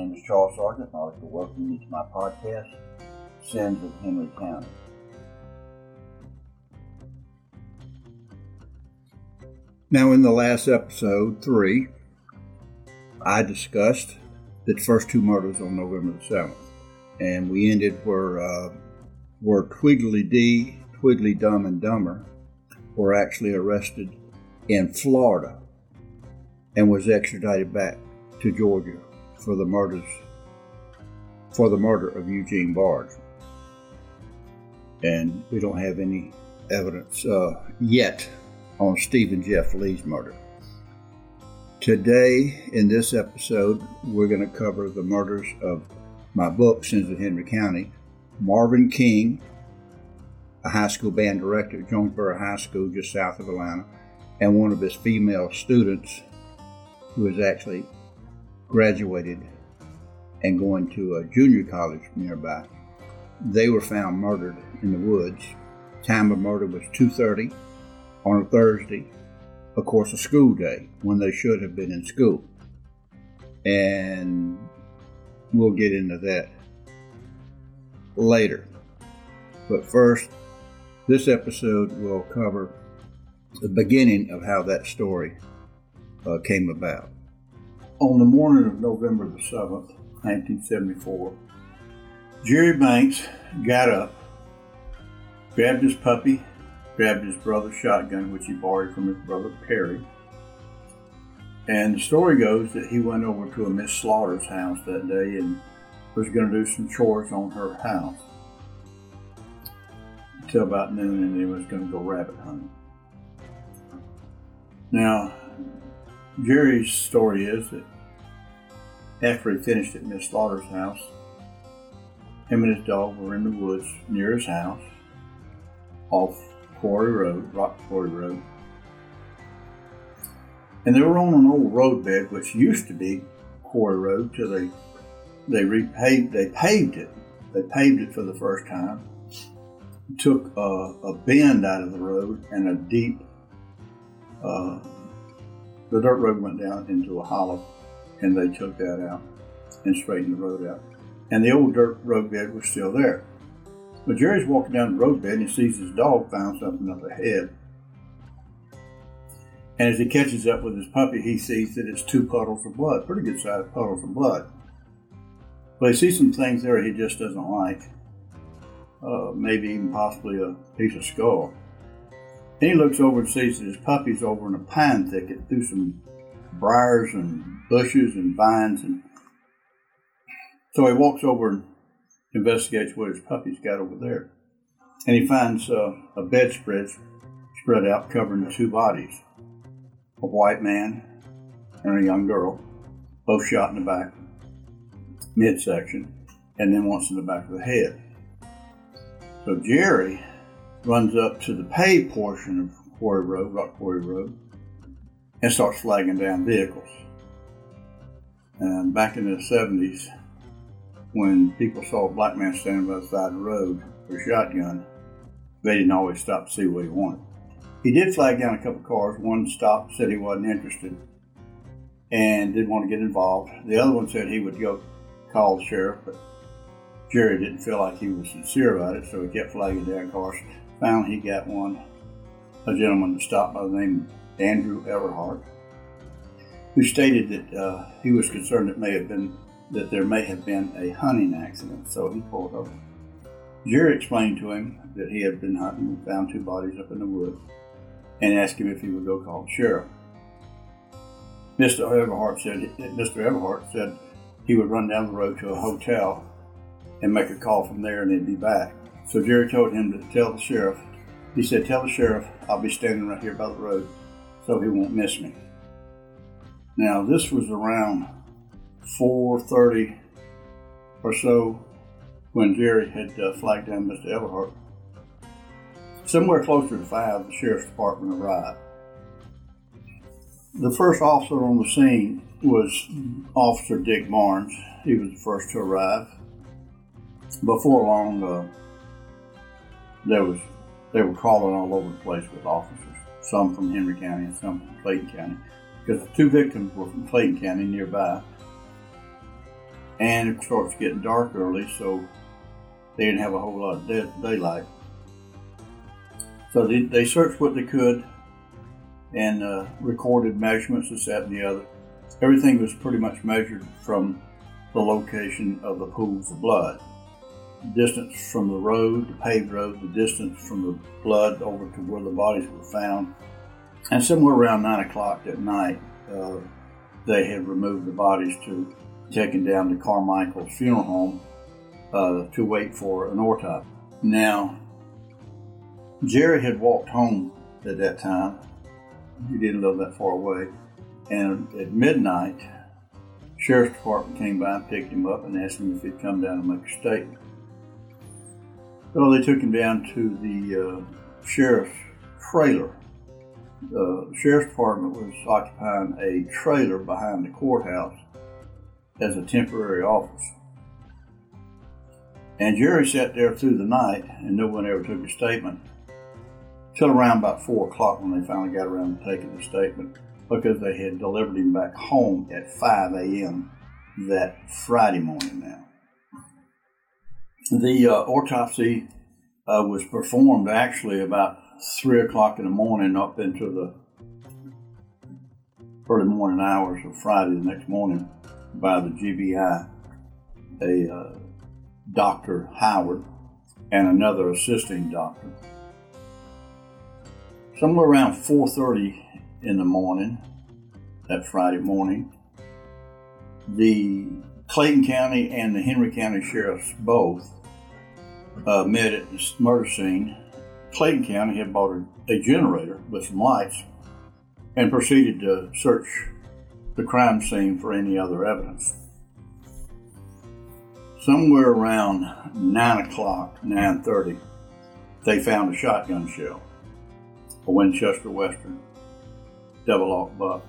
name is Charles Sargent, and I'd like to welcome you to my podcast, Sins of Henry County. Now, in the last episode, three, I discussed the first two murders on November the 7th, and we ended where, uh, where Twiggly D, Twiggly Dumb and Dumber were actually arrested in Florida and was extradited back to Georgia for the murders for the murder of Eugene Barge. And we don't have any evidence uh, yet on Stephen Jeff Lee's murder. Today, in this episode, we're going to cover the murders of my book, Sins of Henry County, Marvin King, a high school band director at Jonesboro High School just south of Atlanta, and one of his female students who has actually graduated and going to a junior college nearby. They were found murdered in the woods. Time of murder was 2:30 on a Thursday, of course, a school day when they should have been in school. And we'll get into that later. But first, this episode will cover the beginning of how that story uh, came about. On the morning of November the 7th, 1974, Jerry Banks got up, grabbed his puppy, grabbed his brother's shotgun, which he borrowed from his brother Perry. And the story goes that he went over to a Miss Slaughter's house that day and was going to do some chores on her house until about noon, and he was going to go rabbit hunting. Now, Jerry's story is that after he finished at Miss Slaughter's house, him and his dog were in the woods near his house, off Quarry Road, Rock Quarry Road. And they were on an old roadbed, which used to be Quarry Road, till they they repaved, they paved it. They paved it for the first time. Took a, a bend out of the road and a deep uh, the dirt road went down into a hollow, and they took that out and straightened the road out. And the old dirt road bed was still there. But Jerry's walking down the road bed and he sees his dog found something up ahead. And as he catches up with his puppy, he sees that it's two puddles of blood, pretty good sized puddles of blood. But he sees some things there he just doesn't like. Uh, maybe even possibly a piece of skull. He looks over and sees that his puppy's over in a pine thicket through some briars and bushes and vines. And so he walks over and investigates what his puppy's got over there. And he finds uh, a bedspread spread out covering two bodies a white man and a young girl, both shot in the back, midsection, and then once in the back of the head. So Jerry runs up to the paved portion of Quarry Road, Rock Quarry Road, and starts flagging down vehicles. And back in the 70s, when people saw a black man standing by the side of the road with a shotgun, they didn't always stop to see what he wanted. He did flag down a couple cars. One stopped, said he wasn't interested, and didn't want to get involved. The other one said he would go call the sheriff, but Jerry didn't feel like he was sincere about it, so he kept flagging down cars. Finally, he got one, a gentleman that stopped by the name of Andrew Everhart, who stated that uh, he was concerned it may have been that there may have been a hunting accident, so he pulled over. Jerry explained to him that he had been hunting and found two bodies up in the woods, and asked him if he would go call the sheriff. Mr. Everhart said Mr. Everhart said he would run down the road to a hotel and make a call from there, and he'd be back. So Jerry told him to tell the sheriff. He said, "Tell the sheriff I'll be standing right here by the road, so he won't miss me." Now this was around 4:30 or so when Jerry had uh, flagged down Mr. Everhart. Somewhere closer to five, the sheriff's department arrived. The first officer on the scene was Officer Dick Barnes. He was the first to arrive. Before long, uh, there was they were crawling all over the place with officers, some from Henry County and some from Clayton County, because the two victims were from Clayton County nearby. And it starts getting dark early, so they didn't have a whole lot of day- daylight. So they, they searched what they could and uh, recorded measurements, this, that, and the other. Everything was pretty much measured from the location of the pools of blood. Distance from the road, the paved road, the distance from the blood over to where the bodies were found. And somewhere around 9 o'clock at night, uh, they had removed the bodies to taken down to Carmichael's funeral home uh, to wait for an autopsy. Now, Jerry had walked home at that time. He didn't live that far away. And at midnight, sheriff's department came by and picked him up and asked him if he'd come down and make a statement. So they took him down to the uh, sheriff's trailer. The sheriff's department was occupying a trailer behind the courthouse as a temporary office. And Jerry sat there through the night, and no one ever took a statement till around about four o'clock when they finally got around to taking the statement because they had delivered him back home at 5 a.m. that Friday morning now. The uh, autopsy uh, was performed actually about 3 o'clock in the morning up into the early morning hours of Friday the next morning by the GBI, a uh, Dr. Howard, and another assisting doctor. Somewhere around 4.30 in the morning, that Friday morning, the Clayton County and the Henry County sheriffs both uh, met at the murder scene. Clayton County had bought a, a generator with some lights and proceeded to search the crime scene for any other evidence. Somewhere around 9 o'clock, 9.30, they found a shotgun shell, a Winchester Western, double-aught buck.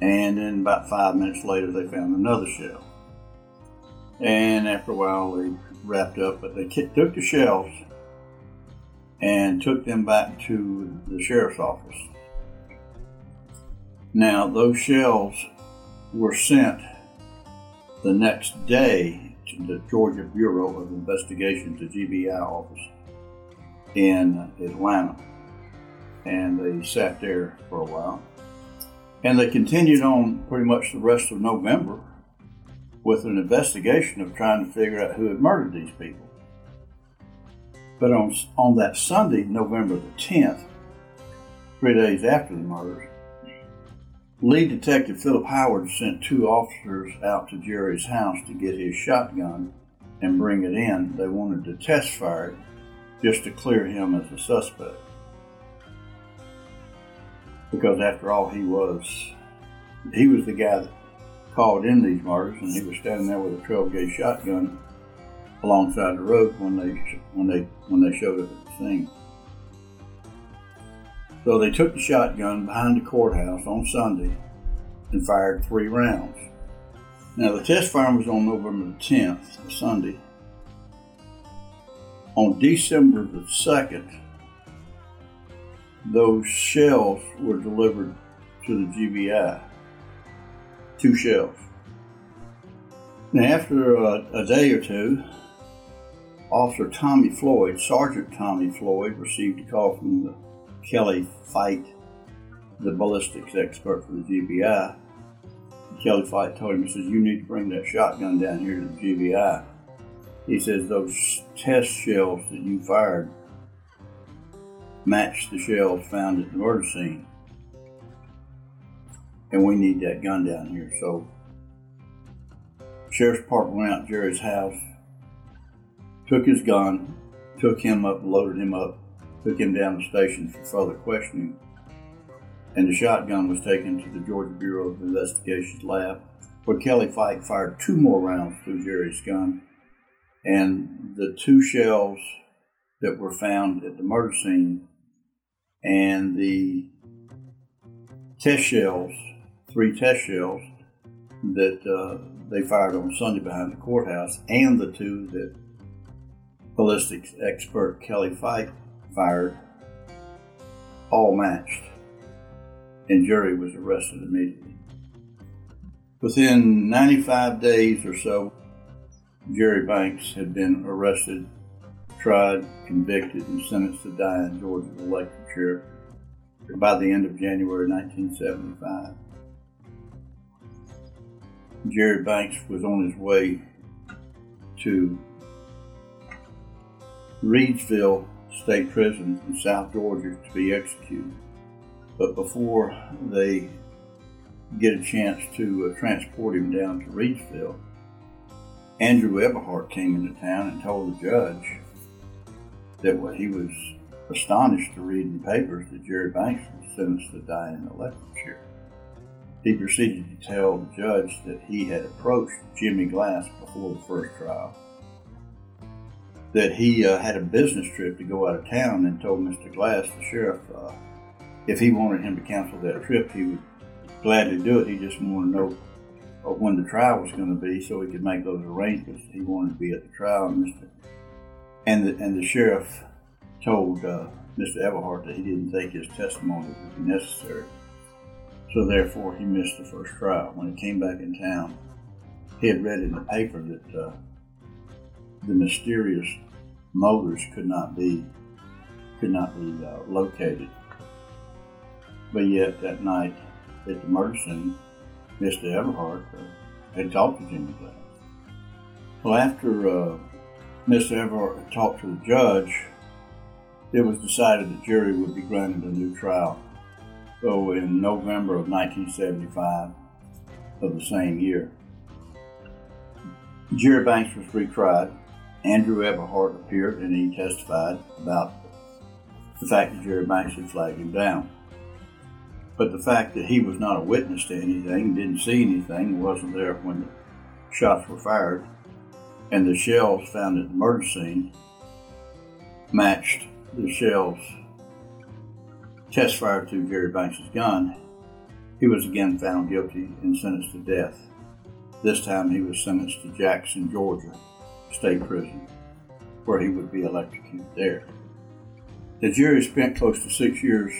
And then about five minutes later, they found another shell. And after a while, they wrapped up, but they took the shells and took them back to the sheriff's office. Now, those shells were sent the next day to the Georgia Bureau of Investigation, the GBI office in Atlanta. And they sat there for a while. And they continued on pretty much the rest of November with an investigation of trying to figure out who had murdered these people. But on, on that Sunday, November the 10th, three days after the murders, Lead Detective Philip Howard sent two officers out to Jerry's house to get his shotgun and bring it in. They wanted to test fire it just to clear him as a suspect. Because after all, he was he was the guy that called in these murders, and he was standing there with a 12 gauge shotgun alongside the road when they when they when they showed up at the scene. So they took the shotgun behind the courthouse on Sunday and fired three rounds. Now the test fire was on November the 10th, Sunday. On December the 2nd, those shells were delivered to the GBI. Two shells. Now, after a, a day or two, Officer Tommy Floyd, Sergeant Tommy Floyd, received a call from the Kelly Fite, the ballistics expert for the GBI. Kelly Fite told him, he says, You need to bring that shotgun down here to the GBI. He says, Those test shells that you fired match the shells found at the murder scene. And we need that gun down here. So, Sheriff's Department went out to Jerry's house, took his gun, took him up, loaded him up, took him down to the station for further questioning, and the shotgun was taken to the Georgia Bureau of Investigation's lab, where Kelly Fite fired two more rounds through Jerry's gun, and the two shells that were found at the murder scene and the test shells, three test shells that uh, they fired on Sunday behind the courthouse, and the two that ballistics expert Kelly Fite fired, all matched, and Jerry was arrested immediately. Within 95 days or so, Jerry Banks had been arrested, tried, convicted, and sentenced to die in Georgia's electric chair by the end of January 1975. Jerry Banks was on his way to Reidsville State Prison in South Georgia to be executed. But before they get a chance to uh, transport him down to Reidsville, Andrew Everhart came into town and told the judge that what he was astonished to read in the papers that Jerry Banks was sentenced to die in the electric chair. He proceeded to tell the judge that he had approached Jimmy Glass before the first trial, that he uh, had a business trip to go out of town and told Mr. Glass, the sheriff, uh, if he wanted him to cancel that trip, he would gladly do it. He just wanted to know uh, when the trial was going to be so he could make those arrangements. He wanted to be at the trial, and Mr. and the, and the sheriff told uh, Mr. Everhart that he didn't think his testimony would be necessary. So therefore, he missed the first trial. When he came back in town, he had read in the paper that uh, the mysterious motors could not be could not be uh, located. But yet that night at the murder scene, Mr. Everhart uh, had talked to Jimmy Glass. Well, after uh, Mr. Everhart had talked to the judge, it was decided the Jerry would be granted a new trial. So in November of 1975 of the same year, Jerry Banks was retried. Andrew Everhart appeared and he testified about the fact that Jerry Banks had flagged him down. But the fact that he was not a witness to anything, didn't see anything, wasn't there when the shots were fired, and the shells found at the murder scene matched the shells test fired to Jerry Banks' gun, he was again found guilty and sentenced to death. This time he was sentenced to Jackson, Georgia State Prison, where he would be electrocuted there. The Jerry spent close to six years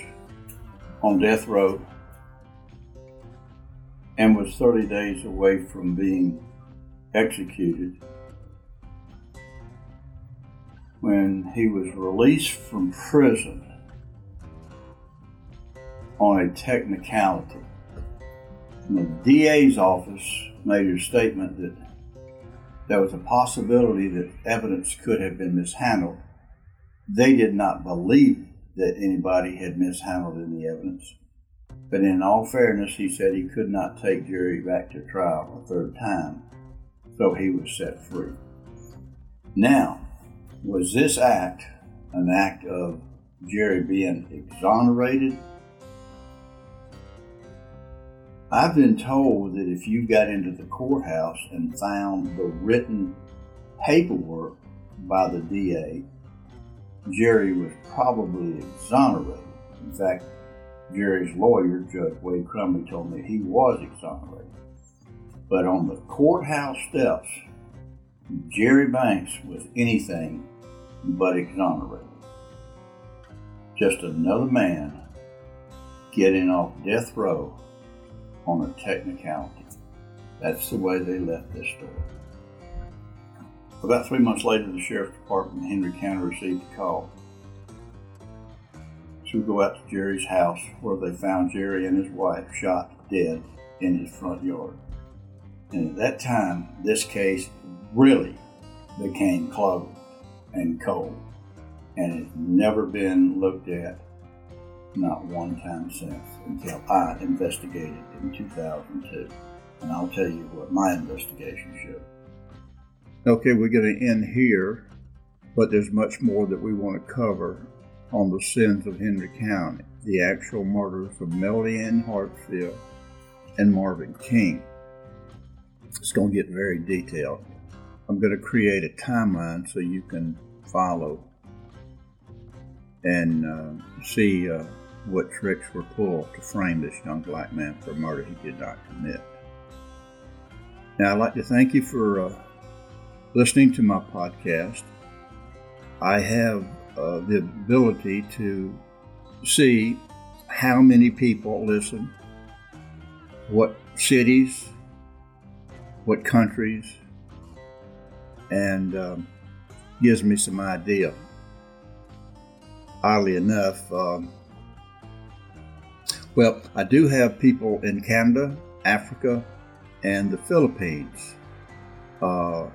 on death row and was 30 days away from being executed when he was released from prison on a technicality. The DA's office made a statement that there was a possibility that evidence could have been mishandled. They did not believe that anybody had mishandled any evidence. But in all fairness, he said he could not take Jerry back to trial a third time, so he was set free. Now, was this act an act of Jerry being exonerated? I've been told that if you got into the courthouse and found the written paperwork by the DA, Jerry was probably exonerated. In fact, Jerry's lawyer, Judge Wade Crumbley, told me he was exonerated. But on the courthouse steps, Jerry Banks was anything but exonerated. Just another man getting off death row on a technicality. That's the way they left this story. About three months later, the sheriff's department in Henry County received a call. We go out to Jerry's house where they found Jerry and his wife shot dead in his front yard. And at that time, this case really became closed and cold and has never been looked at, not one time since, until I investigated in 2002. And I'll tell you what my investigation showed. Okay, we're going to end here, but there's much more that we want to cover on the sins of Henry County, the actual murders of Melody Ann Hartsfield and Marvin King. It's going to get very detailed. I'm going to create a timeline so you can follow and uh, see uh, what tricks were pulled to frame this young black man for a murder he did not commit. Now, I'd like to thank you for uh, listening to my podcast. I have uh, the ability to see how many people listen, what cities, what countries, and um, gives me some idea. Oddly enough, um, well, I do have people in Canada, Africa, and the Philippines, uh,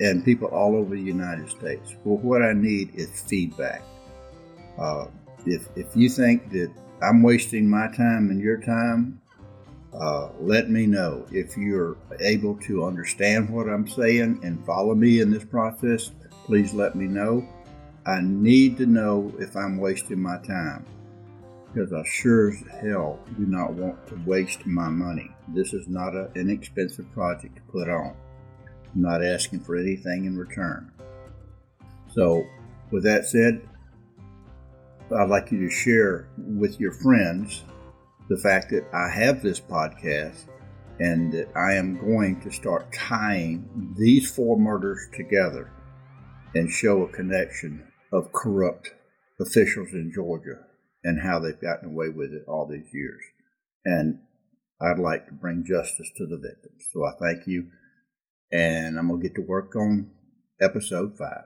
and people all over the United States. Well, what I need is feedback. Uh, if, if you think that I'm wasting my time and your time, uh, let me know. If you're able to understand what I'm saying and follow me in this process, please let me know. I need to know if I'm wasting my time because I sure as hell do not want to waste my money. This is not an inexpensive project to put on. I'm not asking for anything in return. So, with that said, I'd like you to share with your friends the fact that I have this podcast and that I am going to start tying these four murders together and show a connection of corrupt officials in Georgia and how they've gotten away with it all these years. And I'd like to bring justice to the victims. So I thank you. And I'm going to get to work on episode five.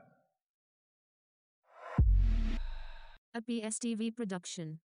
A PSTV production.